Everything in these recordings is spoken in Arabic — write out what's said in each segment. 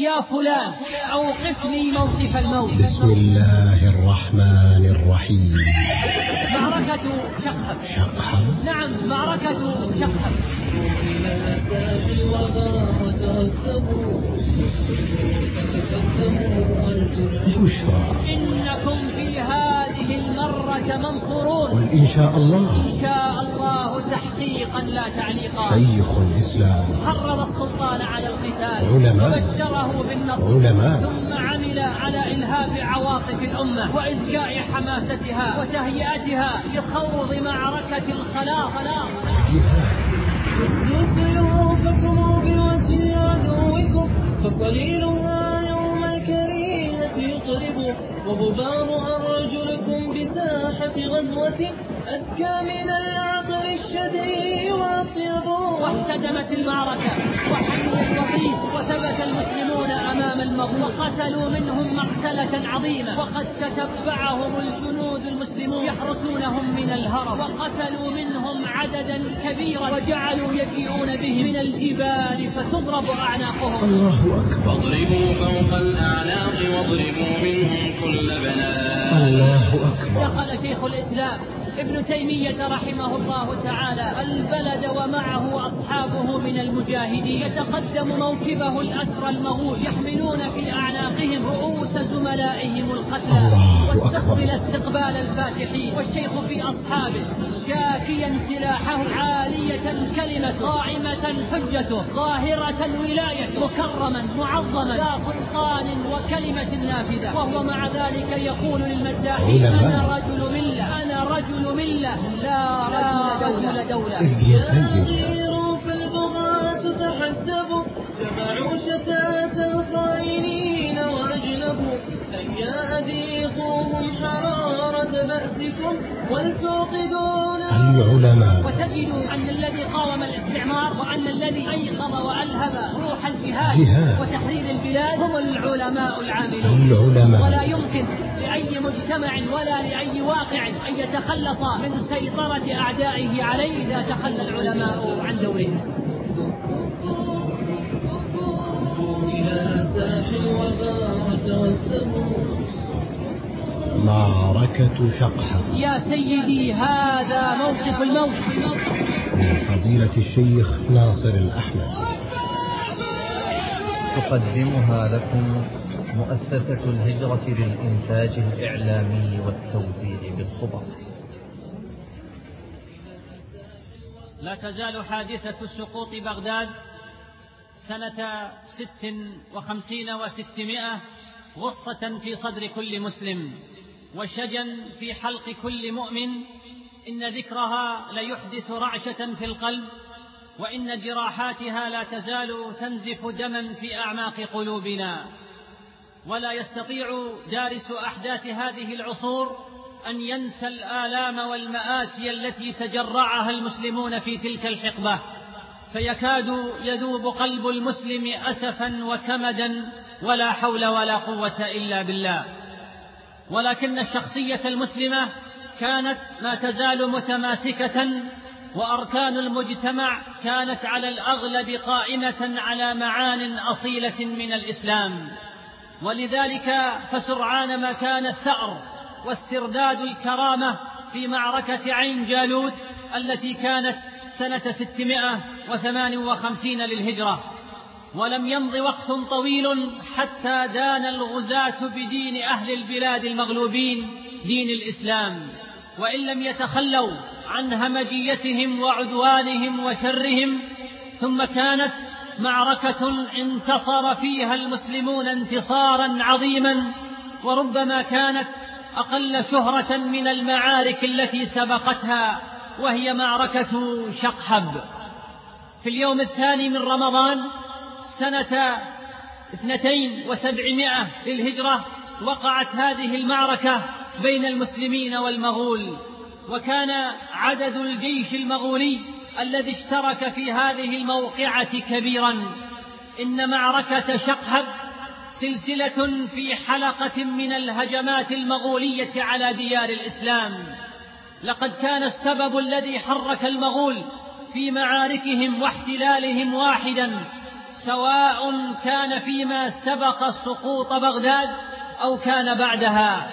يا فلان أوقفني موقف الموت. بسم الله الرحمن الرحيم. معركة شقحب شقحب نعم معركة شقحب بشرى. إنكم في المرة منصورون. قل إن شاء الله. إن شاء الله تحقيقا لا تعليقا. شيخ الإسلام. حرض السلطان على القتال. علماء. وبشره بالنصر. علماء. ثم عمل على إلهاب عواطف الأمة. وإذكاء حماستها وتهيئتها لخوض معركة الخلاص. جهاد. سيوفكم بوجه عدوكم فصليلها يطرب وغبار أرجلكم بساحة غزوة أذكى من العقل الشديد وأطيب. واحتدمت المعركة وحمي الوطيس وثبت المسلمون أمام المغلوب وقتلوا منهم مقتلة عظيمة وقد تتبعهم الجنود المسلمون يحرسونهم من الهرب وقتلوا منهم عددا كبيرا وجعلوا يجيئون بهم من الجبال فتضرب أعناقهم. الله أكبر. واضربوا فوق الأعناق واضربوا منهم كل بنان الله أكبر. دخل شيخ الإسلام ابن تيمية رحمه الله تعالى البلد ومعه أصحابه من المجاهدين يتقدم موكبه الأسرى المغول يحملون في أعناقهم رؤوس زملائهم القتلى. واستقبل استقبال الفاتحين والشيخ في أصحابه شاكيا سلاحه عالية كلمة قائمة حجته ظاهرة ولايته مكرما معظما ذا سلطان وكلمة نافذة وهو مع ذلك يقول للمداحين. أنا رجل ملة أنا رجل ملة لا رجل دولة. دولة. ابن تيمية غيروا في البغاة تحسبوا جمعوا شتات الخائنين أن يأذيقوهم حرارة بأسكم ولتوقدون العلماء وتجد أن الذي قاوم الاستعمار وأن الذي أيقظ وألهب روح الجهاد جهاد. وتحرير البلاد هم العلماء العاملون. العلماء. ولا يمكن لأي مجتمع ولا لأي واقع أن يتخلص من سيطرة أعدائه عليه إذا تخلى العلماء عن دورهم إلى ساح الوفا وتوسموا. معركة شقحة يا سيدي هذا موقف الموت. من فضيلة الشيخ ناصر الأحمد. تقدمها لكم مؤسسة الهجرة للإنتاج الإعلامي والتوزيع بالخبر. لا تزال حادثة سقوط بغداد سنة ست وخمسين وستمائة غصة في صدر كل مسلم. وشجا في حلق كل مؤمن إن ذكرها ليحدث رعشة في القلب وإن جراحاتها لا تزال تنزف دما في أعماق قلوبنا. ولا يستطيع دارس أحداث هذه العصور أن ينسى الآلام والمآسي التي تجرعها المسلمون في تلك الحقبة. فيكاد يذوب قلب المسلم أسفا وكمدا ولا حول ولا قوة إلا بالله. ولكن الشخصية المسلمة كانت ما تزال متماسكة وأركان المجتمع كانت على الأغلب قائمة على معان أصيلة من الإسلام. ولذلك فسرعان ما كان الثأر واسترداد الكرامة في معركة عين جالوت التي كانت سنة ستمائة وثمان وخمسين للهجرة. ولم يمض وقت طويل حتى دان الغزاة بدين أهل البلاد المغلوبين دين الإسلام وإن لم يتخلوا عن همجيتهم وعدوانهم وشرهم ثم كانت معركة انتصر فيها المسلمون انتصارا عظيما وربما كانت أقل شهرة من المعارك التي سبقتها وهي معركة شقحب في اليوم الثاني من رمضان سنة اثنتين وسبعمائة للهجرة وقعت هذه المعركة بين المسلمين والمغول وكان عدد الجيش المغولي الذي اشترك في هذه الموقعة كبيرا. إن معركة شقحب سلسلة في حلقة من الهجمات المغولية على ديار الإسلام. لقد كان السبب الذي حرك المغول في معاركهم واحتلالهم واحدا سواء كان فيما سبق سقوط بغداد أو كان بعدها.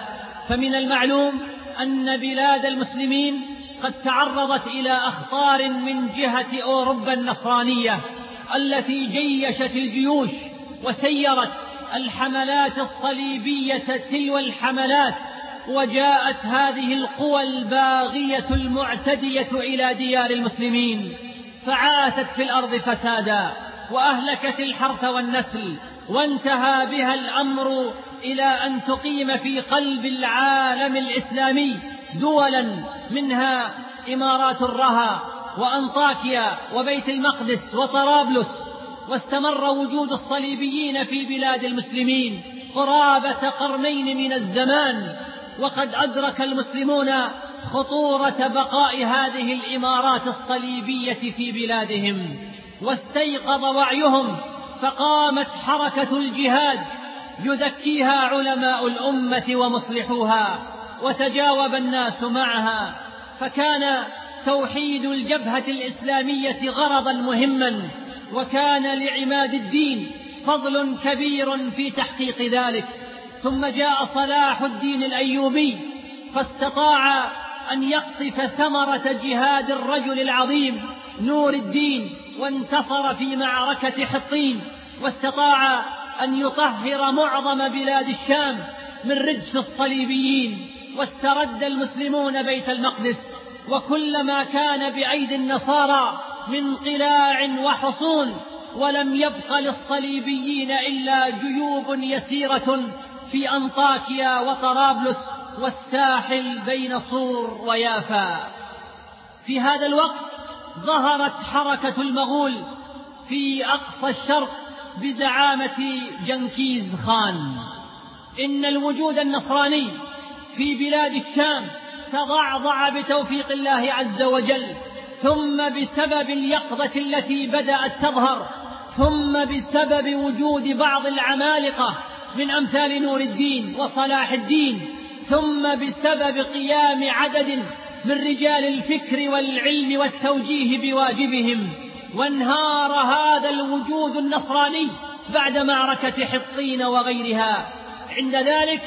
فمن المعلوم أن بلاد المسلمين قد تعرضت إلى أخطار من جهة أوروبا النصرانية التي جيشت الجيوش وسيرت الحملات الصليبية تلو الحملات وجاءت هذه القوى الباغية المعتدية إلى ديار المسلمين فعاثت في الأرض فسادا. وأهلكت الحرث والنسل وانتهى بها الأمر إلى أن تقيم في قلب العالم الإسلامي دولا منها إمارات الرها وأنطاكيا وبيت المقدس وطرابلس واستمر وجود الصليبيين في بلاد المسلمين قرابة قرنين من الزمان وقد أدرك المسلمون خطورة بقاء هذه الإمارات الصليبية في بلادهم. واستيقظ وعيهم فقامت حركة الجهاد يذكيها علماء الأمة ومصلحوها وتجاوب الناس معها فكان توحيد الجبهة الإسلامية غرضا مهما وكان لعماد الدين فضل كبير في تحقيق ذلك. ثم جاء صلاح الدين الأيوبي فاستطاع أن يقطف ثمرة جهاد الرجل العظيم نور الدين وانتصر في معركة حطين واستطاع أن يطهر معظم بلاد الشام من رجس الصليبيين واسترد المسلمون بيت المقدس. وكل ما كان بأيدي النصارى من قلاع وحصون ولم يبق للصليبيين إلا جيوب يسيرة في أنطاكيا وطرابلس والساحل بين صور ويافا. في هذا الوقت ظهرت حركة المغول في أقصى الشرق بزعامة جنكيز خان. إن الوجود النصراني في بلاد الشام تضعضع بتوفيق الله عز وجل ثم بسبب اليقظة التي بدأت تظهر ثم بسبب وجود بعض العمالقة من أمثال نور الدين وصلاح الدين ثم بسبب قيام عدد من رجال الفكر والعلم والتوجيه بواجبهم وانهار هذا الوجود النصراني بعد معركة حطين وغيرها. عند ذلك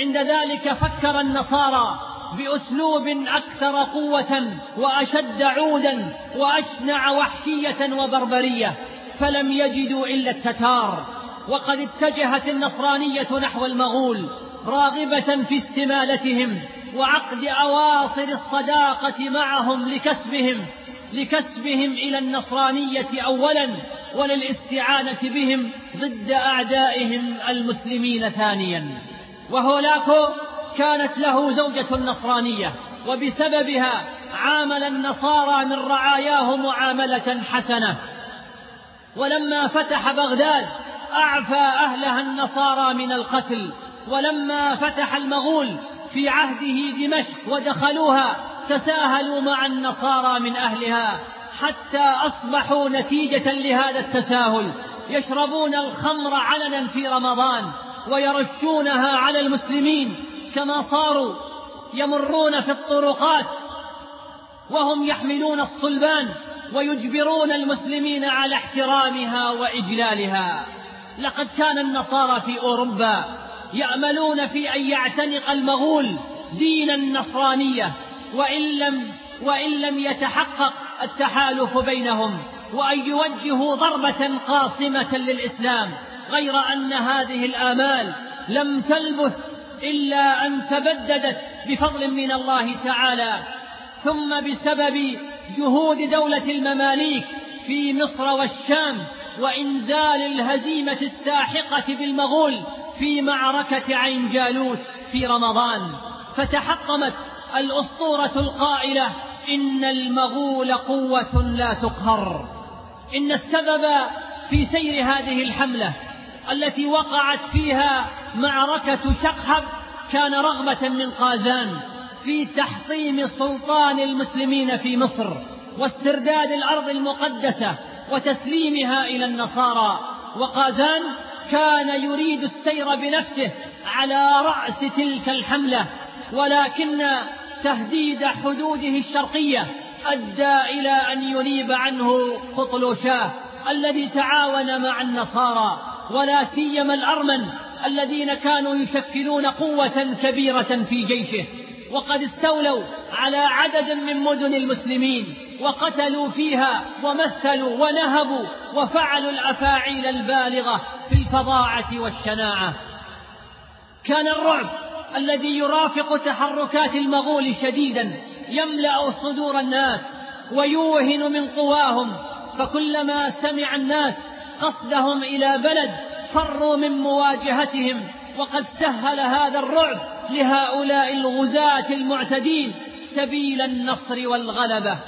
عند ذلك فكر النصارى بأسلوب أكثر قوة وأشد عودا وأشنع وحشية وبربرية فلم يجدوا إلا التتار. وقد اتجهت النصرانية نحو المغول راغبة في استمالتهم وعقد أواصر الصداقة معهم لكسبهم لكسبهم إلى النصرانية أولا وللاستعانة بهم ضد أعدائهم المسلمين ثانيا. وهولاكو كانت له زوجة نصرانية وبسببها عامل النصارى من رعاياه معاملة حسنة. ولما فتح بغداد أعفى أهلها النصارى من القتل ولما فتح المغول في عهده دمشق ودخلوها تساهلوا مع النصارى من أهلها حتى أصبحوا نتيجة لهذا التساهل. يشربون الخمر علنا في رمضان ويرشونها على المسلمين كما صاروا يمرون في الطرقات وهم يحملون الصلبان ويجبرون المسلمين على احترامها وإجلالها. لقد كان النصارى في أوروبا يأملون في أن يعتنق المغول دين النصرانية وإن لم, وإن لم يتحقق التحالف بينهم وأن يوجهوا ضربة قاصمة للإسلام غير أن هذه الآمال لم تلبث إلا أن تبددت بفضل من الله تعالى ثم بسبب جهود دولة المماليك في مصر والشام وإنزال الهزيمة الساحقة بالمغول في معركة عين جالوت في رمضان فتحطمت الأسطورة القائلة إن المغول قوة لا تقهر. إن السبب في سير هذه الحملة التي وقعت فيها معركة شقحب كان رغبة من قازان في تحطيم سلطان المسلمين في مصر واسترداد الأرض المقدسة وتسليمها إلى النصارى. وقازان كان يريد السير بنفسه على رأس تلك الحملة ولكن تهديد حدوده الشرقية أدى إلى أن ينيب عنه قطل شاه الذي تعاون مع النصارى ولا سيما الأرمن الذين كانوا يشكلون قوة كبيرة في جيشه وقد استولوا على عدد من مدن المسلمين. وقتلوا فيها ومثلوا ونهبوا وفعلوا الأفاعيل البالغة في الفظاعة والشناعة. كان الرعب الذي يرافق تحركات المغول شديدا يملأ صدور الناس ويوهن من قواهم. فكلما سمع الناس قصدهم إلى بلد فروا من مواجهتهم وقد سهل هذا الرعب لهؤلاء الغزاة المعتدين سبيل النصر والغلبة.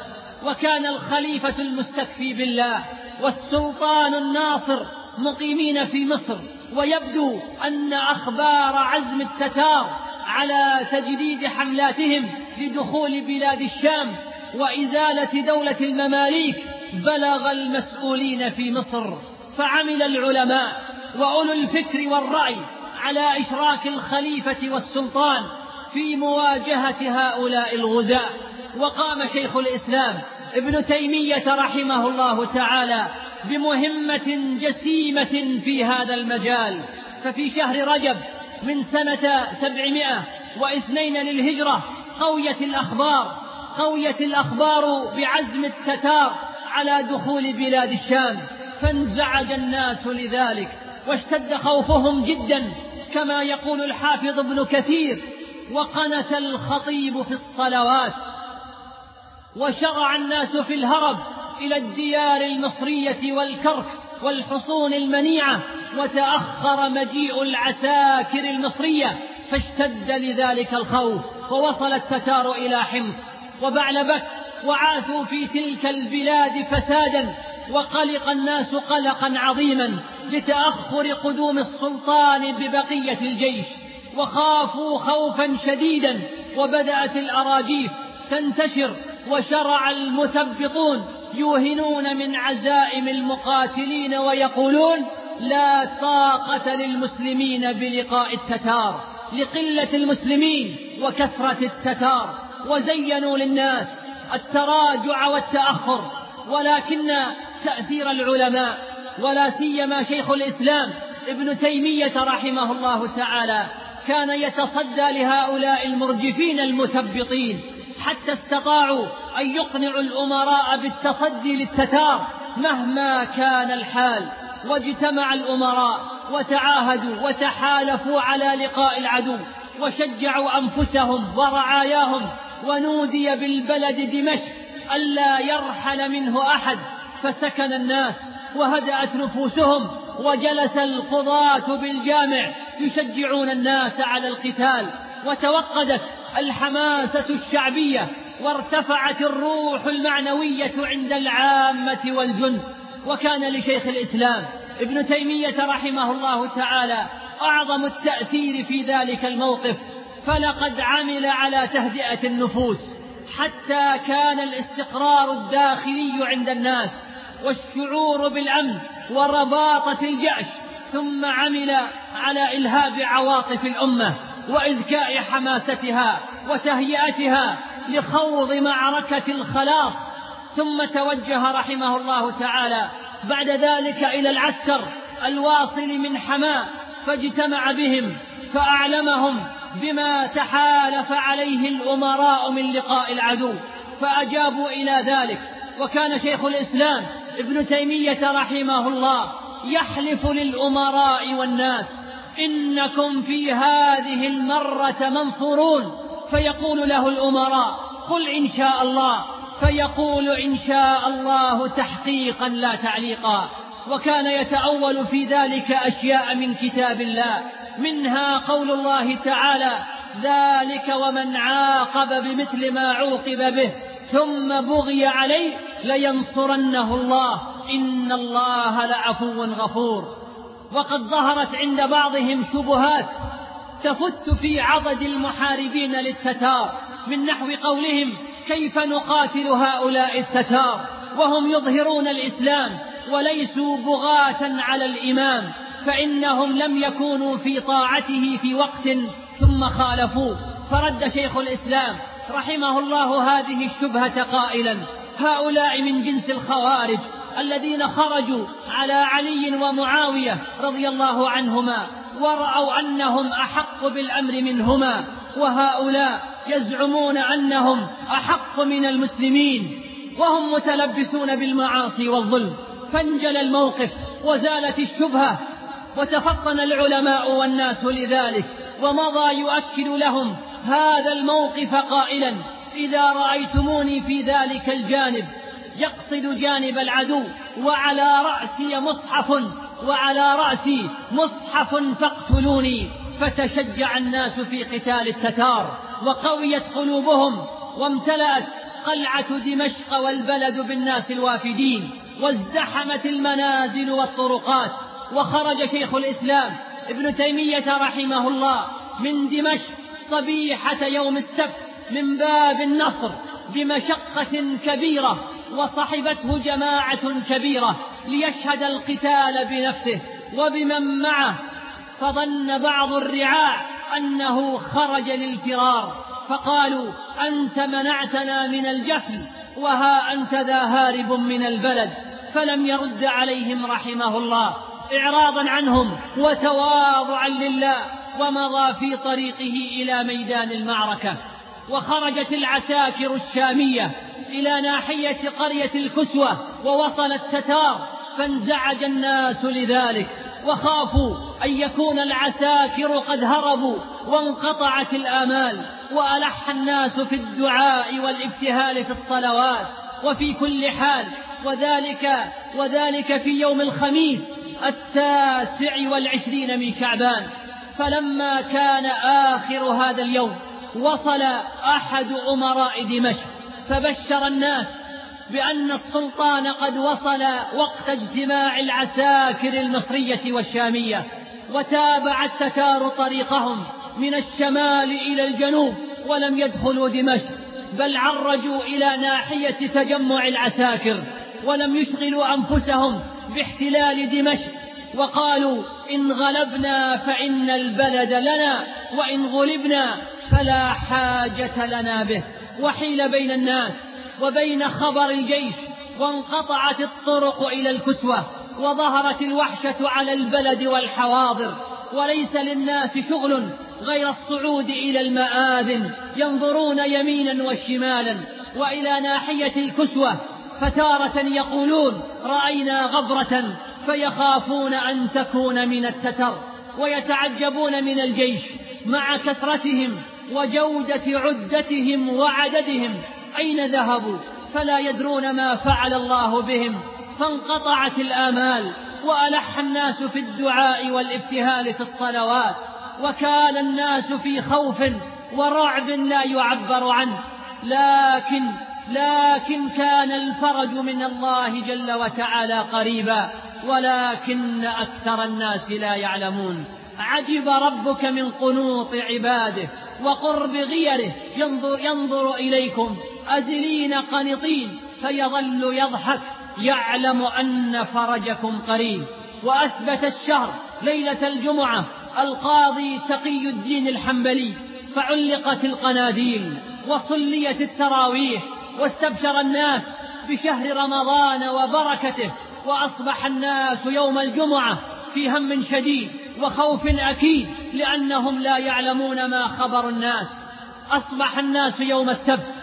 وكان الخليفة المستكفي بالله والسلطان الناصر مقيمين في مصر ويبدو أن أخبار عزم التتار على تجديد حملاتهم لدخول بلاد الشام وإزالة دولة المماليك بلغ المسؤولين في مصر فعمل العلماء وأولو الفكر والرأي على إشراك الخليفة والسلطان في مواجهة هؤلاء الغزاة. وقام شيخ الإسلام ابن تيمية رحمه الله تعالى بمهمة جسيمة في هذا المجال. ففي شهر رجب من سنة سبعمائة واثنين للهجرة قويت الأخبار قويت الأخبار بعزم التتار على دخول بلاد الشام. فانزعج الناس لذلك واشتد خوفهم جدا كما يقول الحافظ ابن كثير وقنت الخطيب في الصلوات وشرع الناس في الهرب إلى الديار المصرية والكرك والحصون المنيعة وتأخر مجيء العساكر المصرية فاشتد لذلك الخوف ووصل التتار إلى حمص وبعلبك وعاثوا في تلك البلاد فسادا وقلق الناس قلقا عظيما لتأخر قدوم السلطان ببقية الجيش وخافوا خوفا شديدا وبدأت الأراجيف تنتشر وشرع المثبطون يوهنون من عزائم المقاتلين ويقولون لا طاقة للمسلمين بلقاء التتار لقلة المسلمين وكثرة التتار. وزينوا للناس التراجع والتأخر ولكن تأثير العلماء ولا سيما شيخ الإسلام ابن تيمية رحمه الله تعالى كان يتصدى لهؤلاء المرجفين المثبطين حتى استطاعوا أن يقنعوا الأمراء بالتصدي للتتار مهما كان الحال. واجتمع الأمراء وتعاهدوا وتحالفوا على لقاء العدو وشجعوا أنفسهم ورعاياهم. ونودي بالبلد دمشق ألا يرحل منه أحد. فسكن الناس وهدأت نفوسهم وجلس القضاة بالجامع يشجعون الناس على القتال. وتوقدت الحماسة الشعبية وارتفعت الروح المعنوية عند العامة والجند وكان لشيخ الإسلام ابن تيمية رحمه الله تعالى أعظم التأثير في ذلك الموقف. فلقد عمل على تهدئة النفوس حتى كان الاستقرار الداخلي عند الناس والشعور بالأمن ورباطة الجأش ثم عمل على إلهاب عواطف الأمة. وإذكاء حماستها وتهيئتها لخوض معركة الخلاص. ثم توجه رحمه الله تعالى بعد ذلك إلى العسكر الواصل من حماة فاجتمع بهم فأعلمهم بما تحالف عليه الأمراء من لقاء العدو فأجابوا إلى ذلك. وكان شيخ الإسلام ابن تيمية رحمه الله يحلف للأمراء والناس. إنكم في هذه المرة منصورون. فيقول له الأمراء قل إن شاء الله. فيقول إن شاء الله تحقيقا لا تعليقا. وكان يتأول في ذلك أشياء من كتاب الله. منها قول الله تعالى ذلك ومن عاقب بمثل ما عوقب به ثم بغي عليه لينصرنه الله. إن الله لعفو غفور. وقد ظهرت عند بعضهم شبهات تفت في عضد المحاربين للتتار من نحو قولهم كيف نقاتل هؤلاء التتار وهم يظهرون الإسلام وليسوا بغاة على الإمام فإنهم لم يكونوا في طاعته في وقت ثم خالفوه فرد شيخ الإسلام رحمه الله هذه الشبهة قائلا هؤلاء من جنس الخوارج الذين خرجوا على علي ومعاوية رضي الله عنهما ورأوا أنهم أحق بالأمر منهما وهؤلاء يزعمون أنهم أحق من المسلمين وهم متلبسون بالمعاصي والظلم. فانجل الموقف وزالت الشبهة وتفطن العلماء والناس لذلك ومضى يؤكد لهم هذا الموقف قائلا إذا رأيتموني في ذلك الجانب يقصد جانب العدو وعلى رأسي مصحف وعلى رأسي مصحف فاقتلوني. فتشجع الناس في قتال التتار وقويت قلوبهم وامتلأت قلعة دمشق والبلد بالناس الوافدين. وازدحمت المنازل والطرقات. وخرج شيخ الإسلام ابن تيمية رحمه الله من دمشق صبيحة يوم السبت من باب النصر بمشقة كبيرة. وصحبته جماعة كبيرة ليشهد القتال بنفسه وبمن معه فظن بعض الرعاع أنه خرج للفرار فقالوا أنت منعتنا من الجفل وها أنت ذا هارب من البلد. فلم يرد عليهم رحمه الله إعراضا عنهم وتواضعا لله ومضى في طريقه إلى ميدان المعركة. وخرجت العساكر الشامية إلى ناحية قرية الكسوة ووصل التتار فانزعج الناس لذلك وخافوا أن يكون العساكر قد هربوا وانقطعت الآمال وألح الناس في الدعاء والابتهال في الصلوات وفي كل حال وذلك وذلك في يوم الخميس التاسع والعشرين من كعبان فلما كان آخر هذا اليوم وصل أحد أمراء دمشق فبشر الناس بأن السلطان قد وصل وقت اجتماع العساكر المصرية والشامية وتابع التتار طريقهم من الشمال إلى الجنوب ولم يدخلوا دمشق بل عرجوا إلى ناحية تجمع العساكر ولم يشغلوا أنفسهم باحتلال دمشق وقالوا إن غلبنا فإن البلد لنا وإن غلبنا فلا حاجة لنا به. وحيل بين الناس وبين خبر الجيش وانقطعت الطرق إلى الكسوة وظهرت الوحشة على البلد والحواضر. وليس للناس شغل غير الصعود إلى المآذن ينظرون يمينا وشمالا. وإلى ناحية الكسوة فتارة يقولون رأينا غبرة فيخافون أن تكون من التتر ويتعجبون من الجيش. مع كثرتهم وجودة عدتهم وعددهم. أين ذهبوا؟ فلا يدرون ما فعل الله بهم. فانقطعت الآمال وألح الناس في الدعاء والابتهال في الصلوات. وكان الناس في خوف ورعب لا يعبر عنه. لكن لكن كان الفرج من الله جل وتعالى قريبا. ولكن أكثر الناس لا يعلمون. عجب ربك من قنوط عباده. وقرب غيره ينظر, ينظر إليكم. أزلين قنطين فيظل يضحك يعلم أن فرجكم قريب. وأثبت الشهر ليلة الجمعة القاضي تقي الدين الحنبلي فعلقت القناديل وصليت التراويح واستبشر الناس بشهر رمضان وبركته وأصبح الناس يوم الجمعة في هم شديد وخوف أكيد. لأنهم لا يعلمون ما خبر الناس. أصبح الناس يوم السبت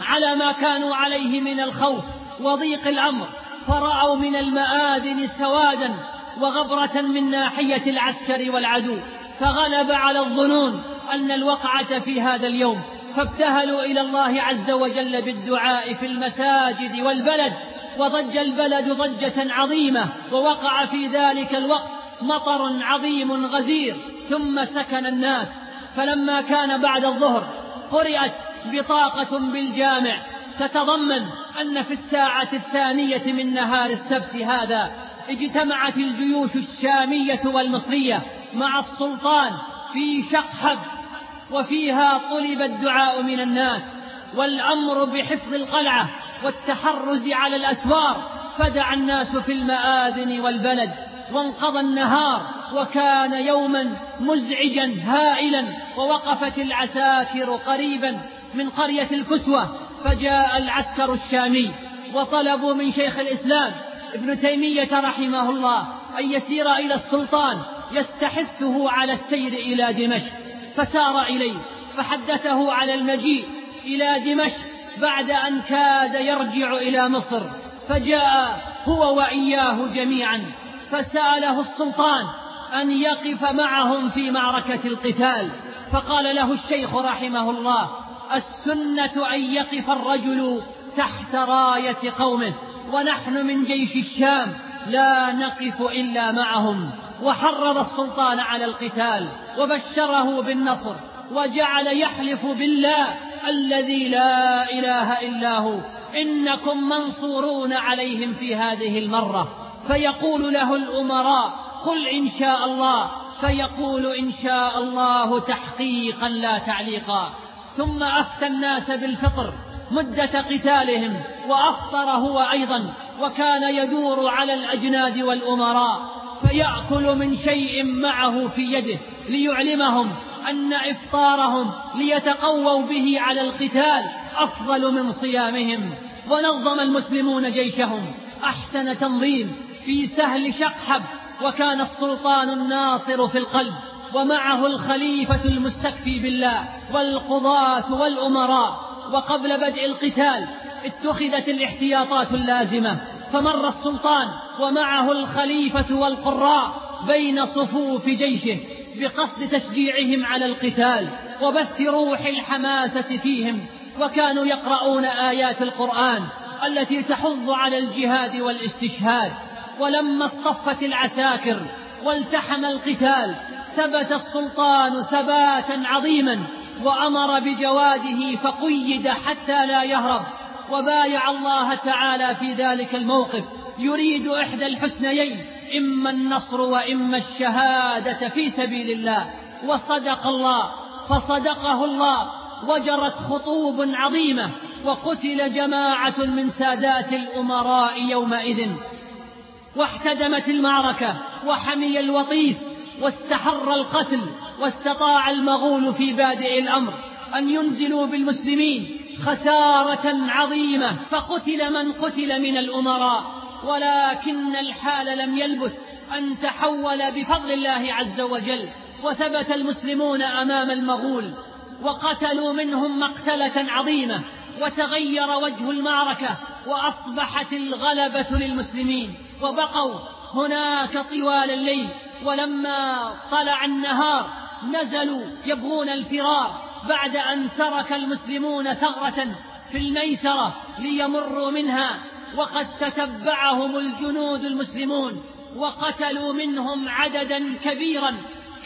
على ما كانوا عليه من الخوف وضيق الأمر فرأوا من المآذن سوادا وغبرة من ناحية العسكر والعدو فغلب على الظنون أن الوقعة في هذا اليوم فابتهلوا إلى الله عز وجل بالدعاء في المساجد والبلد وضج البلد ضجة عظيمة ووقع في ذلك الوقت مطر عظيم غزير ثم سكن الناس فلما كان بعد الظهر قرئت بطاقة بالجامع تتضمن أن في الساعة الثانية من نهار السبت هذا اجتمعت الجيوش الشامية والمصرية مع السلطان في شقحب وفيها طلب الدعاء من الناس والأمر بحفظ القلعة والتحرز على الأسوار فدعا الناس في المآذن والبلد. وانقضى النهار وكان يوما مزعجا هائلا ووقفت العساكر قريبا من قرية الكسوة فجاء العسكر الشامي وطلبوا من شيخ الإسلام ابن تيمية رحمه الله أن يسير إلى السلطان يستحثه على السير إلى دمشق فسار إليه فحدثه على المجيء إلى دمشق بعد أن كاد يرجع إلى مصر فجاء هو وإياه جميعا. فسأله السلطان أن يقف معهم في معركة القتال فقال له الشيخ رحمه الله السنة أن يقف الرجل تحت راية قومه ونحن من جيش الشام لا نقف إلا معهم. وحرض السلطان على القتال وبشره بالنصر وجعل يحلف بالله الذي لا إله إلا هو إنكم منصورون عليهم في هذه المرة. فيقول له الأمراء قل إن شاء الله فيقول إن شاء الله تحقيقا لا تعليقا. ثم أفتى الناس بالفطر مدة قتالهم وأفطر هو أيضا وكان يدور على الأجناد والأمراء فيأكل من شيء معه في يده ليعلمهم أن إفطارهم ليتقووا به على القتال أفضل من صيامهم. ونظم المسلمون جيشهم أحسن تنظيم في سهل شقحب وكان السلطان الناصر في القلب ومعه الخليفة المستكفي بالله والقضاة والأمراء. وقبل بدء القتال اتخذت الاحتياطات اللازمة فمر السلطان ومعه الخليفة والقراء بين صفوف جيشه بقصد تشجيعهم على القتال وبث روح الحماسة فيهم. وكانوا يقرؤون آيات القرآن التي تحض على الجهاد والاستشهاد. ولما اصطفت العساكر والتحم القتال ثبت السلطان ثباتا عظيما وأمر بجواده فقيد حتى لا يهرب. وبايع الله تعالى في ذلك الموقف. يريد إحدى الحسنيين إما النصر وإما الشهادة في سبيل الله. وصدق الله فصدقه الله. وجرت خطوب عظيمة وقتل جماعة من سادات الأمراء يومئذ. واحتدمت المعركة وحمي الوطيس واستحر القتل واستطاع المغول في بادئ الأمر أن ينزلوا بالمسلمين خسارة عظيمة فقتل من قتل من الأمراء ولكن الحال لم يلبث أن تحول بفضل الله عز وجل وثبت المسلمون أمام المغول وقتلوا منهم مقتلة عظيمة وتغير وجه المعركة وأصبحت الغلبة للمسلمين. وبقوا هناك طوال الليل ولما طلع النهار نزلوا يبغون الفرار بعد أن ترك المسلمون ثغرة في الميسرة ليمروا منها وقد تتبعهم الجنود المسلمون وقتلوا منهم عددا كبيرا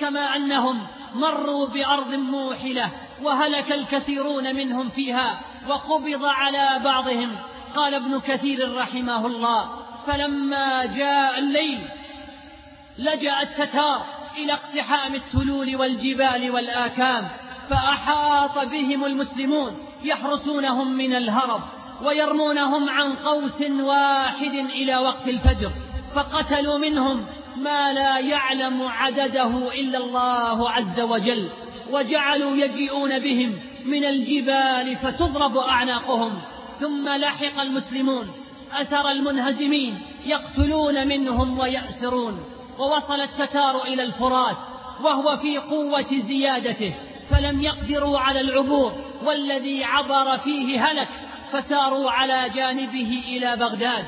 كما أنهم مروا بأرض موحلة وهلك الكثيرون منهم فيها وقبض على بعضهم. قال ابن كثير رحمه الله فلما جاء الليل لجأ التتار إلى اقتحام التلول والجبال والآكام فأحاط بهم المسلمون يحرسونهم من الهرب ويرمونهم عن قوس واحد إلى وقت الفجر فقتلوا منهم ما لا يعلم عدده إلا الله عز وجل وجعلوا يجيئون بهم من الجبال فتضرب أعناقهم ثم لحق المسلمون أثر المنهزمين يقتلون منهم ويأسرون ووصل التتار إلى الفرات وهو في قوة زيادته فلم يقدروا على العبور والذي عبر فيه هلك فساروا على جانبه إلى بغداد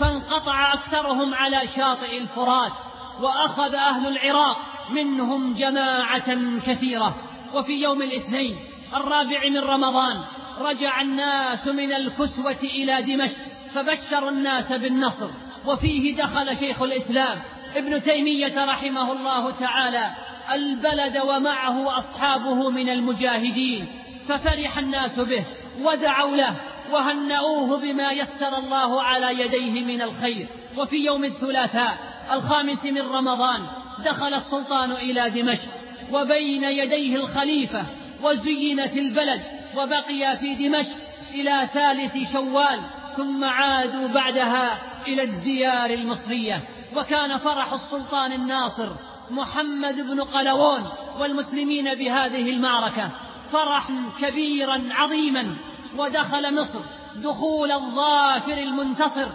فانقطع أكثرهم على شاطئ الفرات وأخذ أهل العراق منهم جماعة كثيرة. وفي يوم الاثنين الرابع من رمضان رجع الناس من الكسوة إلى دمشق فبشروا الناس بالنصر وفيه دخل شيخ الإسلام ابن تيمية رحمه الله تعالى البلد ومعه أصحابه من المجاهدين ففرح الناس به ودعوا له وهنؤوه بما يسر الله على يديه من الخير. وفي يوم الثلاثاء الخامس من رمضان دخل السلطان إلى دمشق وبين يديه الخليفة وزينت البلد وبقي في دمشق إلى ثالث شوال ثم عادوا بعدها إلى الديار المصرية وكان فرح السلطان الناصر محمد بن قلوون والمسلمين بهذه المعركة فرحا كبيرا عظيما ودخل مصر دخول الظافر المنتصر.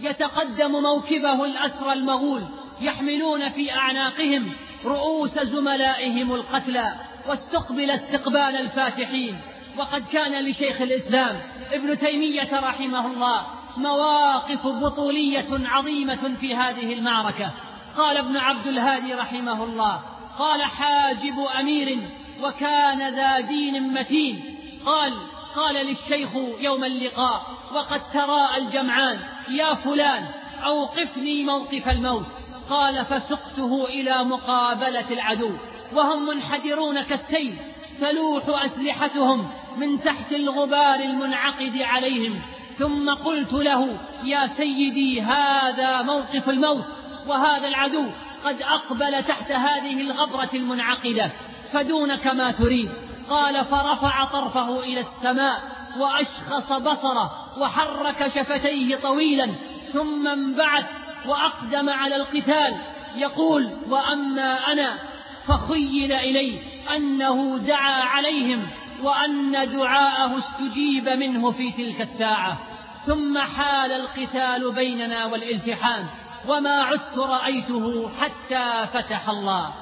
يتقدم موكبه الأسرى المغول يحملون في أعناقهم رؤوس زملائهم القتلى واستقبل استقبال الفاتحين. وقد كان لشيخ الإسلام ابن تيمية رحمه الله مواقف بطولية عظيمة في هذه المعركة. قال ابن عبد الهادي رحمه الله قال حاجب أمير وكان ذا دين متين. قال قال للشيخ يوم اللقاء وقد تراءى الجمعان يا فلان أوقفني موقف الموت. قال فسقته إلى مقابلة العدو وهم منحدرون كالسيل تلوح أسلحتهم من تحت الغبار المنعقد عليهم ثم قلت له يا سيدي هذا موقف الموت وهذا العدو قد أقبل تحت هذه الغبرة المنعقدة فدونك ما تريد. قال فرفع طرفه إلى السماء وأشخص بصره وحرك شفتيه طويلا ثم انبعث وأقدم على القتال يقول وأما أنا فخيل إلي أنه دعا عليهم وأن دعاءه استجيب منه في تلك الساعة ثم حال القتال بيننا والالتحام وما عدت رأيته حتى فتح الله.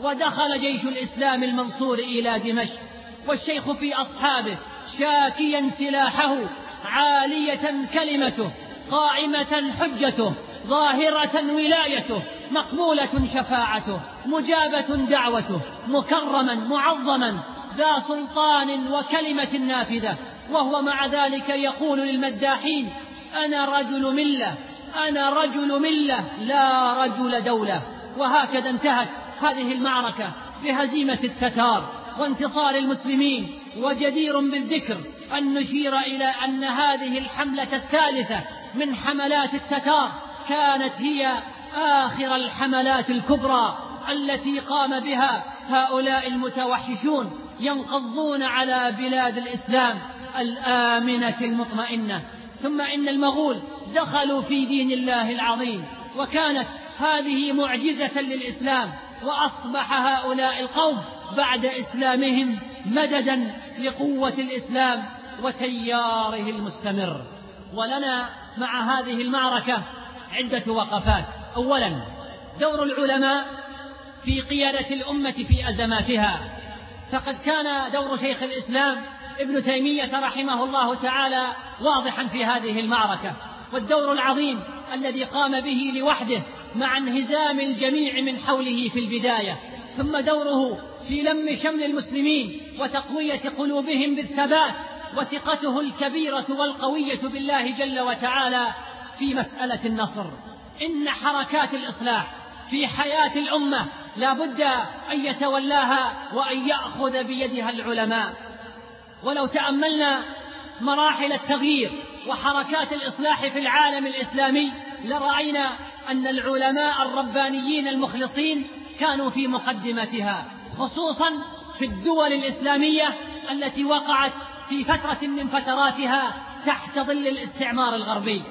ودخل جيش الإسلام المنصور إلى دمشق والشيخ في أصحابه شاكيا سلاحه عالية كلمته قائمة حجته ظاهرة ولايته مقبولة شفاعته مجابة دعوته مكرما معظما ذا سلطان وكلمة نافذة وهو مع ذلك يقول للمداحين أنا رجل ملة أنا رجل ملة لا رجل دولة. وهكذا انتهت هذه المعركة بهزيمة التتار وانتصار المسلمين. وجدير بالذكر أن نشير إلى أن هذه الحملة الثالثة من حملات التتار كانت هي آخر الحملات الكبرى التي قام بها هؤلاء المتوحشون. ينقضون على بلاد الإسلام الآمنة المطمئنة. ثم إن المغول دخلوا في دين الله العظيم وكانت هذه معجزة للإسلام وأصبح هؤلاء القوم بعد إسلامهم مددا لقوة الإسلام وتياره المستمر. ولنا مع هذه المعركة عدة وقفات. أولا دور العلماء في قيادة الأمة في أزماتها. فقد كان دور شيخ الإسلام ابن تيمية رحمه الله تعالى واضحا في هذه المعركة والدور العظيم الذي قام به لوحده مع انهزام الجميع من حوله في البداية ثم دوره في لم شمل المسلمين وتقوية قلوبهم بالثبات وثقته الكبيرة والقوية بالله جل وتعالى في مسألة النصر. إن حركات الإصلاح في حياة الأمة لا بد أن يتولاها وأن يأخذ بيدها العلماء. ولو تأملنا مراحل التغيير وحركات الإصلاح في العالم الإسلامي لرأينا أن العلماء الربانيين المخلصين كانوا في مقدمتها خصوصا في الدول الإسلامية التي وقعت في فترة من فتراتها تحت ظل الاستعمار الغربي.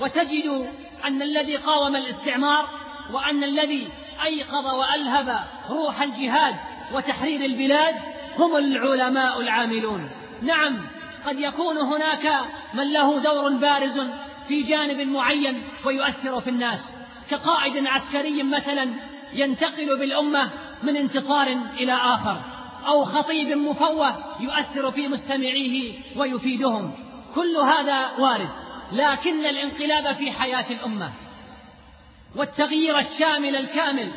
وتجد أن الذي قاوم الاستعمار وأن الذي أيقظ وألهب روح الجهاد وتحرير البلاد هم العلماء العاملون. نعم قد يكون هناك من له دور بارز في جانب معين ويؤثر في الناس. كقائد عسكري مثلا ينتقل بالأمة من انتصار إلى آخر أو خطيب مفوه يؤثر في مستمعيه ويفيدهم. كل هذا وارد لكن الانقلاب في حياة الأمة. والتغيير الشامل الكامل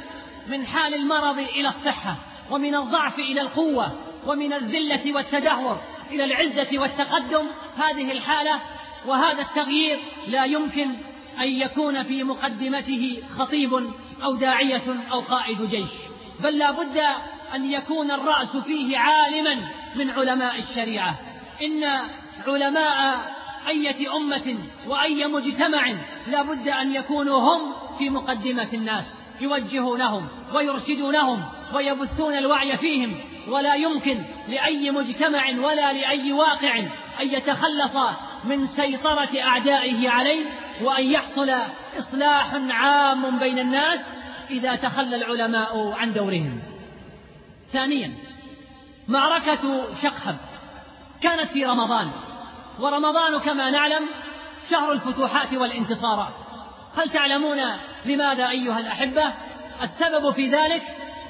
من حال المرض إلى الصحة ومن الضعف إلى القوة ومن الذلة والتدهور إلى العزة والتقدم. هذه الحالة وهذا التغيير لا يمكن أن يكون في مقدمته خطيب أو داعية أو قائد جيش بل لا بد أن يكون الرأس فيه عالما من علماء الشريعة. إن علماء أية أمة وأي مجتمع لا بد أن يكونوا هم في مقدمة الناس يوجهونهم ويرشدونهم ويبثون الوعي فيهم ولا يمكن لأي مجتمع ولا لأي واقع أن يتخلص من سيطرة أعدائه عليه وأن يحصل إصلاح عام بين الناس إذا تخلى العلماء عن دورهم. ثانيا معركة شقهب كانت في رمضان ورمضان كما نعلم شهر الفتوحات والانتصارات. هل تعلمون لماذا أيها الأحبة؟ السبب في ذلك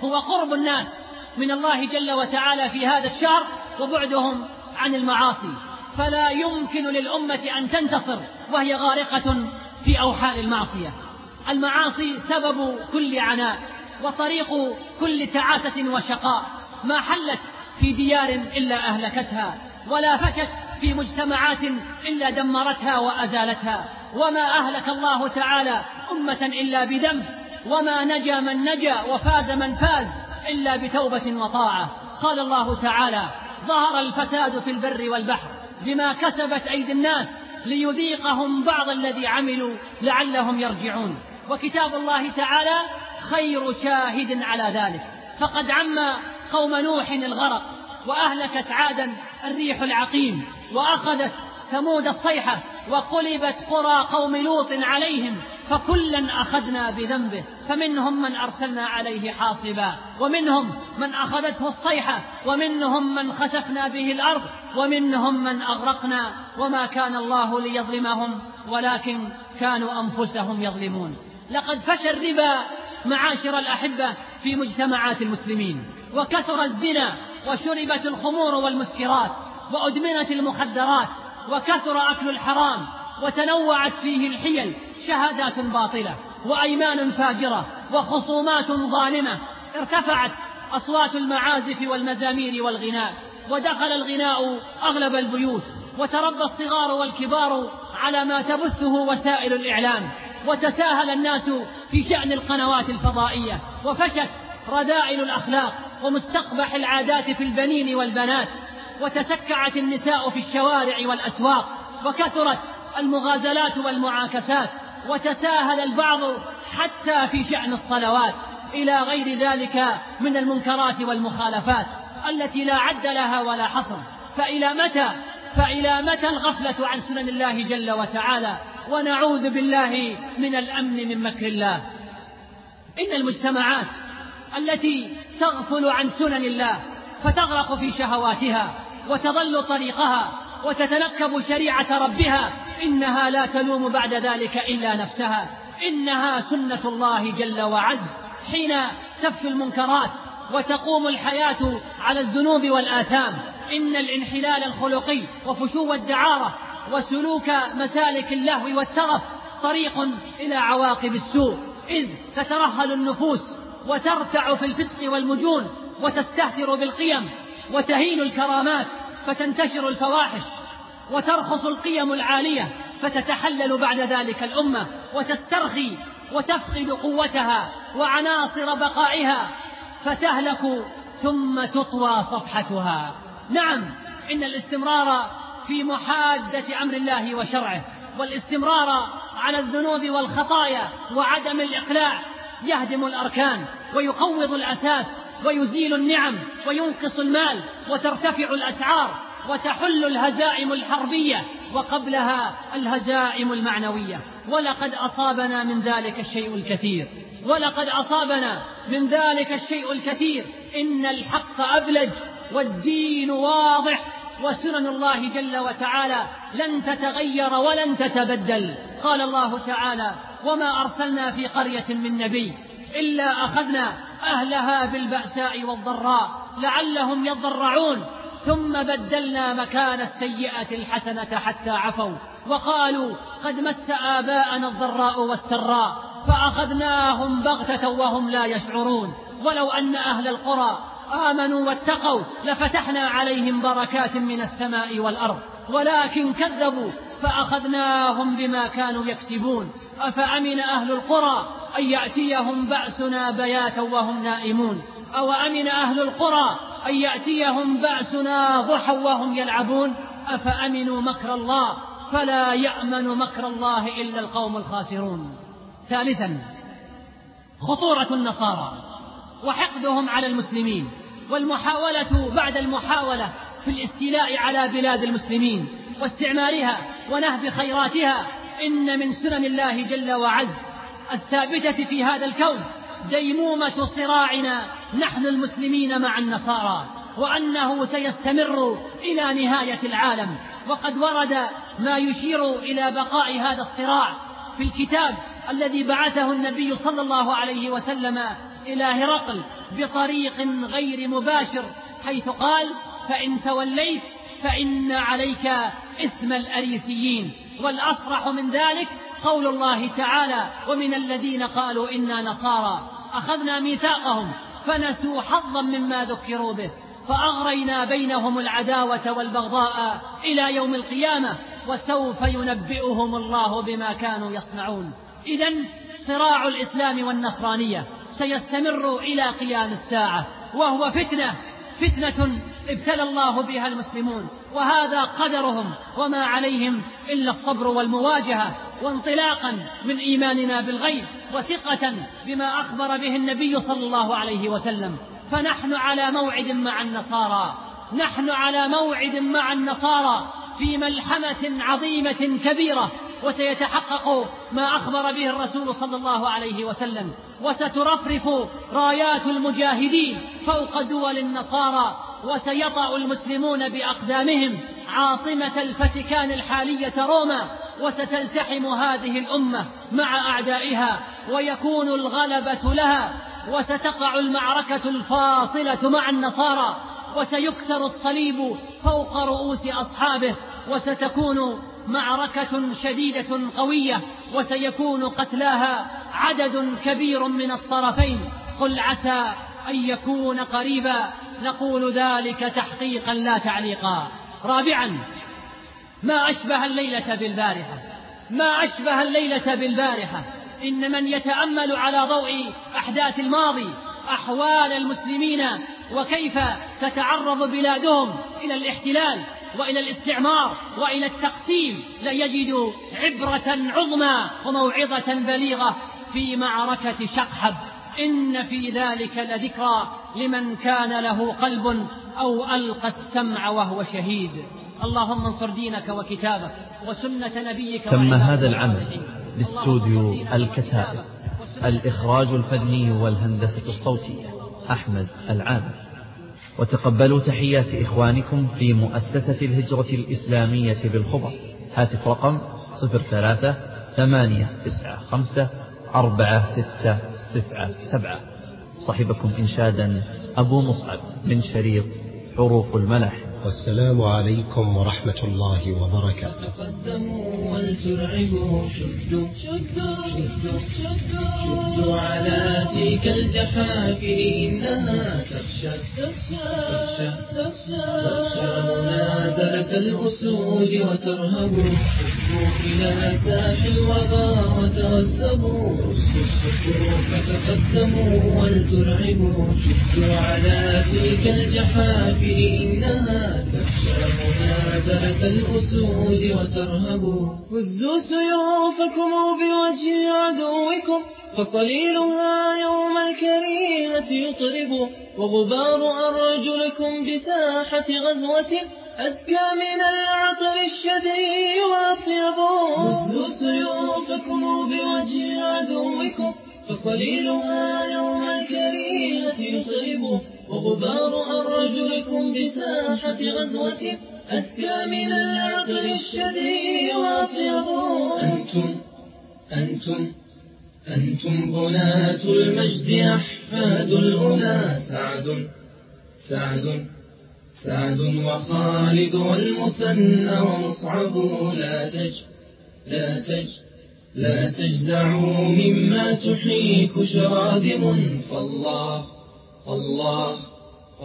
هو قرب الناس من الله جل وتعالى في هذا الشهر وبعدهم عن المعاصي. فلا يمكن للأمة أن تنتصر وهي غارقة في أوحال المعصية. المعاصي سبب كل عناء وطريق كل تعاسة وشقاء. ما حلت في ديار إلا أهلكتها ولا فشت في مجتمعات إلا دمرتها وأزالتها. وما أهلك الله تعالى أمة إلا بذنب وما نجا من نجا وفاز من فاز إلا بتوبة وطاعة. قال الله تعالى ظهر الفساد في البر والبحر بما كسبت أيدي الناس ليذيقهم بعض الذي عملوا لعلهم يرجعون وكتاب الله تعالى خير شاهد على ذلك فقد عم قوم نوح الغرق وأهلكت عادا الريح العقيم وأخذت ثمود الصيحة وقلبت قرى قوم لوط عليهم فكلا أخذنا بذنبه فمنهم من أرسلنا عليه حاصبا ومنهم من أخذته الصيحة ومنهم من خسفنا به الأرض ومنهم من أغرقنا وما كان الله ليظلمهم ولكن كانوا أنفسهم يظلمون. لقد فشى الربا معاشر الأحبة في مجتمعات المسلمين وكثر الزنا وشربت الخمور والمسكرات وأدمنت المخدرات وكثر أكل الحرام وتنوعت فيه الحيل شهادات باطلة وأيمان فاجرة وخصومات ظالمة. ارتفعت أصوات المعازف والمزامير والغناء ودخل الغناء أغلب البيوت وتربى الصغار والكبار على ما تبثه وسائل الإعلام. وتساهل الناس في شأن القنوات الفضائية. وفشت رذائل الأخلاق ومستقبح العادات في البنين والبنات. وتسكعت النساء في الشوارع والأسواق وكثرت المغازلات والمعاكسات وتساهل البعض حتى في شأن الصلوات إلى غير ذلك من المنكرات والمخالفات التي لا عد لها ولا حصر. فإلى متى؟ فإلى متى الغفلة عن سنن الله جل وتعالى؟ ونعوذ بالله من الأمن من مكر الله. إن المجتمعات التي تغفل عن سنن الله فتغرق في شهواتها وتضل طريقها وتتنكب شريعة ربها إنها لا تلوم بعد ذلك إلا نفسها. إنها سنة الله جل وعز. حين تفشو المنكرات وتقوم الحياة على الذنوب والآثام إن الانحلال الخلقي وفشو الدعارة وسلوك مسالك اللهو والترف طريق إلى عواقب السوء. إذ تترهل النفوس وترتع في الفسق والمجون وتستهتر بالقيم وتهين الكرامات فتنتشر الفواحش وترخص القيم العالية فتتحلل بعد ذلك الأمة وتسترخي وتفقد قوتها وعناصر بقائها فتهلك ثم تطوى صفحتها. نعم إن الاستمرار في محادة أمر الله وشرعه والاستمرار على الذنوب والخطايا وعدم الإقلاع يهدم الأركان ويقوض الأساس ويزيل النعم وينقص المال وترتفع الأسعار وتحل الهزائم الحربية وقبلها الهزائم المعنوية. ولقد أصابنا من ذلك الشيء الكثير. ولقد أصابنا من ذلك الشيء الكثير. إن الحق أبلج والدين واضح. وسنن الله جل وتعالى لن تتغير ولن تتبدل. قال الله تعالى وما أرسلنا في قرية من نبي إلا أخذنا أهلها بالبأساء والضراء لعلهم يضرعون ثم بدلنا مكان السيئة الحسنة حتى عفوا وقالوا قد مس آباءنا الضراء والسراء فأخذناهم بغتة وهم لا يشعرون ولو أن أهل القرى آمنوا واتقوا لفتحنا عليهم بركات من السماء والأرض ولكن كذبوا فأخذناهم بما كانوا يكسبون. أفأمن أهل القرى أن يأتيهم بأسنا بياتا وهم نائمون؟ أو أمن أهل القرى أن يأتيهم بأسنا ضحى وهم يلعبون؟ أفأمنوا مكر الله فلا يأمن مكر الله إلا القوم الخاسرون. ثالثا خطورة النصارى وحقدهم على المسلمين والمحاولة بعد المحاولة في الاستيلاء على بلاد المسلمين واستعمارها ونهب خيراتها إن من سنن الله جل وعز الثابتة في هذا الكون ديمومة صراعنا نحن المسلمين مع النصارى وأنه سيستمر إلى نهاية العالم. وقد ورد ما يشير إلى بقاء هذا الصراع في الكتاب الذي بعثه النبي صلى الله عليه وسلم إلى هرقل بطريق غير مباشر حيث قال فإن توليت فإن عليك إثم الأريسيين. والأصرح من ذلك قول الله تعالى ومن الذين قالوا إنا نصارى أخذنا ميثاقهم فنسوا حظا مما ذكروا به فأغرينا بينهم العداوة والبغضاء إلى يوم القيامة وسوف ينبئهم الله بما كانوا يصنعون. إذا صراع الإسلام والنصرانية سيستمر إلى قيام الساعة وهو فتنة فتنة ابتلى الله بها المسلمون وهذا قدرهم وما عليهم إلا الصبر والمواجهة وانطلاقا من إيماننا بالغيب وثقة بما أخبر به النبي صلى الله عليه وسلم. فنحن على موعد مع النصارى نحن على موعد مع النصارى في ملحمة عظيمة كبيرة وسيتحقق ما أخبر به الرسول صلى الله عليه وسلم. وسترفرف رايات المجاهدين فوق دول النصارى وسيطأ المسلمون بأقدامهم عاصمة الفاتيكان الحالية روما وستلتحم هذه الأمة مع أعدائها ويكون الغلبة لها وستقع المعركة الفاصلة مع النصارى وسيكسر الصليب فوق رؤوس أصحابه وستكون معركة شديدة قوية وسيكون قتلاها عدد كبير من الطرفين. قل عسى أن يكون قريبا نقول ذلك تحقيقا لا تعليقا. رابعا ما أشبه الليلة بالبارحة. ما أشبه الليلة بالبارحة. إن من يتأمل على ضوء أحداث الماضي أحوال المسلمين وكيف تتعرض بلادهم إلى الاحتلال. وإلى الاستعمار وإلى التقسيم ليجد عبرة عظمى وموعظة بليغة في معركة شقحب. إن في ذلك لذكرى لمن كان له قلب أو ألقى السمع وهو شهيد. اللهم انصر دينك وكتابك وسنة نبيك تم هذا العمل باستوديو الكتائب الإخراج الفني والهندسة الصوتية أحمد العامر وتقبلوا تحيات إخوانكم في مؤسسة الهجرة الإسلامية بالخبر. هاتف رقم صفر ثلاثة ثمانية تسعة خمسة أربعة ستة تسعة سبعة. صحبكم إنشادا أبو مصعب من شريط حروف الملح. والسلام عليكم ورحمة الله وبركاته. تقدموا ولترعبوا شدوا. شدوا. شدوا على تلك الجحافل إنها تخشى. تخشى. تخشى. تخشى منازلة الأسود وترهب. شدوا إلى ساح رصوا الصفوف فتقدموا ولترعبوا شدوا على تلك الجحافل إنها تخشى منازلة الأسود وترهبوا هزوا سيوفكم بوجه عدوكم فصليلها يوم الكريهة يطرب. وغبار أرجلكم بساحة غزوة أزكى من العطر الشديد وأطيب. هزوا سيوفكم بوجه عدوكم فصليلها يوم الكريهة يطرب. وغبار أرجلكم بساحة غزوة أزكى من العطر الشديد وأطيب. أنتم أنتم أنتم بناة المجد أحفاد الأولى سعد سعد سعد وخالد والمثنى ومصعب. لا تج لا تج لا تجزعوا مما تحيك شرادم فالله الله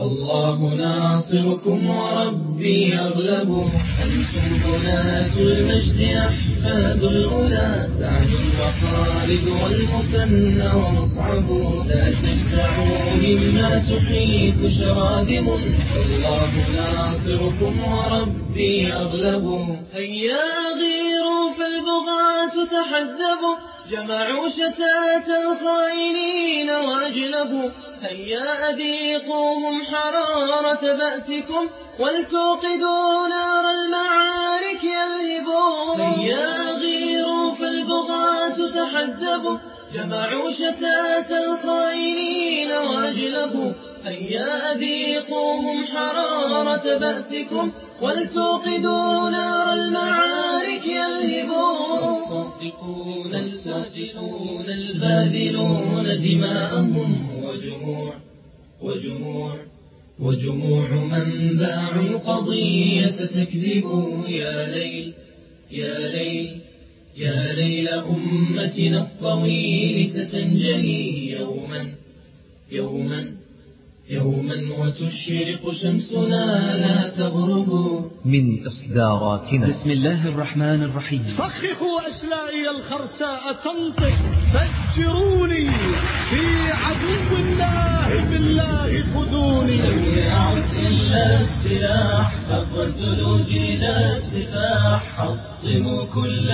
الله ناصركم وربي أغلب. أنتم بنات المجد أحفاد الأولى سعد وخالد والمثنى ومصعب. لا تجزعوا مما تحيك شرادم. الله ناصركم وربي أغلب. هيا غيروا فالبغاة تحزبوا جمعوا شتات الخائنين وأجلبوا. هيا أذيقوهم حرارة بأسكم ولتوقدوا نار المعارك يلهبوا هيا غيروا فالبغاة تحزبوا جمعوا شتات الخائنين واجلبوا. هيا أذيقوهم حرارة بأسكم ولتوقدوا نار المعارك يلهبون. الصادقون الصادقون الباذلون دماءهم وجموع وجموع وجموع من باعوا القضية تكذب يا ليل يا ليل يا ليل أمتنا الطويل ستنجلي يوما يوما. يوما وتشرق شمسنا لا تغرب. من إصداراتنا. بسم الله الرحمن الرحيم. فخخوا أسلائي الخرساء تنطق فجروني في عدو الله بالله خذوني. لم يعد إلا السلاح فاقتلوا جيل السفاح. حطموا كل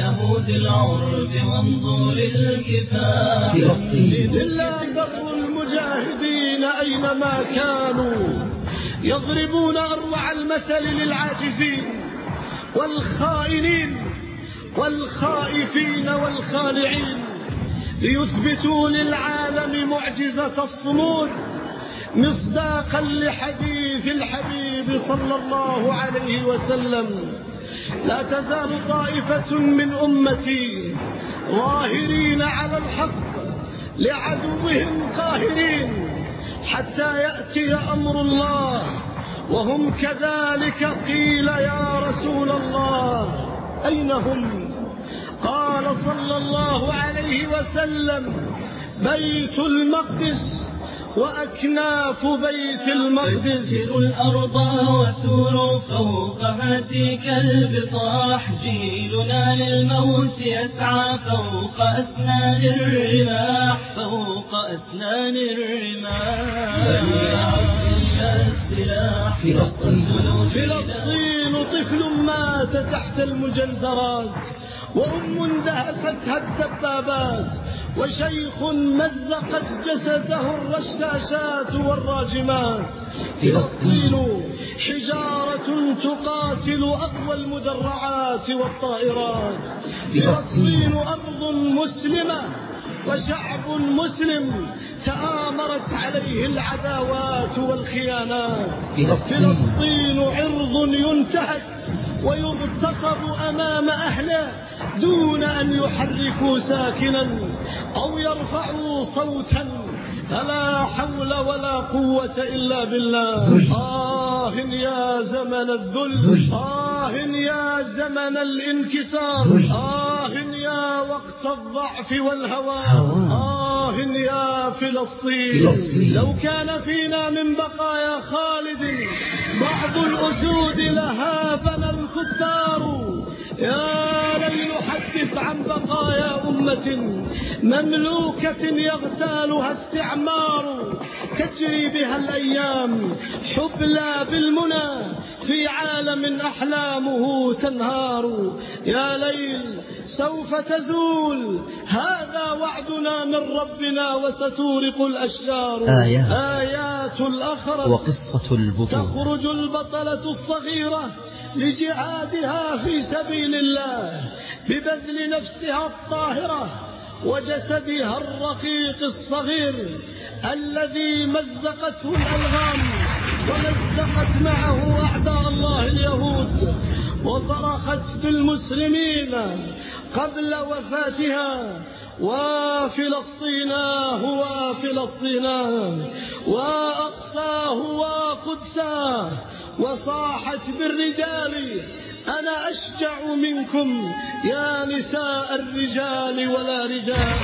يهود العرب وامضوا للكفاح فلسطين لله بر المجاهدين أينما كانوا يضربون أروع المثل للعاجزين والخائنين والخائفين والخالعين ليثبتوا للعالم معجزة الصمود مصداقا لحديث الحبيب صلى الله عليه وسلم. لا تزال طائفة من أمتي ظاهرين على الحق لعدوهم قاهرين. حتى يأتي أمر الله. وهم كذلك قيل يا رسول الله أين هم؟ قال صلى الله عليه وسلم بيت المقدس وأكناف بيت المقدس. الأرض وثور فوق هاتيك البطاح. جيلنا للموت يسعى فوق أسنان الرماح. فوق أسنان الرماح السلاح فلسطين فلسطين طفل مات تحت المجنزرات وأم دهستها الدبابات وشيخ مزقت جسده الرشاشات والراجمات. فلسطين حجارة تقاتل أقوى المدرعات والطائرات. فلسطين أرض مسلمة وشعب مسلم تآمرت عليه العداوات والخيانات فلسطين. عرض ينتهك ويغتصب أمام أهله دون أن يحركوا ساكنا أو يرفعوا صوتا فلا حول ولا قوة إلا بالله. آه يا زمن الذل. آه يا زمن الانكسار. آه يا وقت الضعف والهوى. آه يا فلسطين فلسطين. لو كان فينا من بقايا خالد بعض الأسود لهابنا الكتار. يا ليل حدث عن بقايا أمة مملوكة يغتالها استعمار. تجري بها الأيام حبلى بالمنى في عالم أحلامه تنهار. يا ليل سوف تزول. هذا وعدنا من ربنا وستورق الأشجار. آيات. آيات الأخرس وقصة البطولة تخرج البطلة الصغيرة لجهادها في سبيل الله ببذل نفسها الطاهرة وجسدها الرقيق الصغير الذي مزقته الألغام. ومزقت معه أعداء الله اليهود وصرخت بالمسلمين قبل وفاتها وفلسطيناه وفلسطيناه وأقصاه وقدساه وصاحت بالرجال أنا أشجع منكم يا نساء الرجال ولا رجال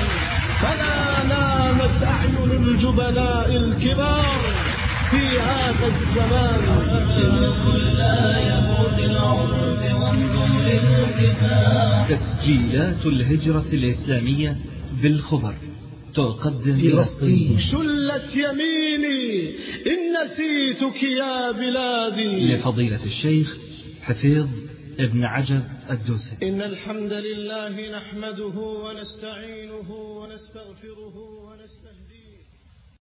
فلا نامت أعين الجبناء الكبار في هذا الزمان. تسجيلات الهجرة الإسلامية بالخبر. تقدم فلسطين شلت يميني. إن نسيتك يا بلادي. لفضيلة الشيخ حفيظ ابن عجب الدوسري. إن الحمد لله نحمده ونستعينه ونستغفره ونستهديه.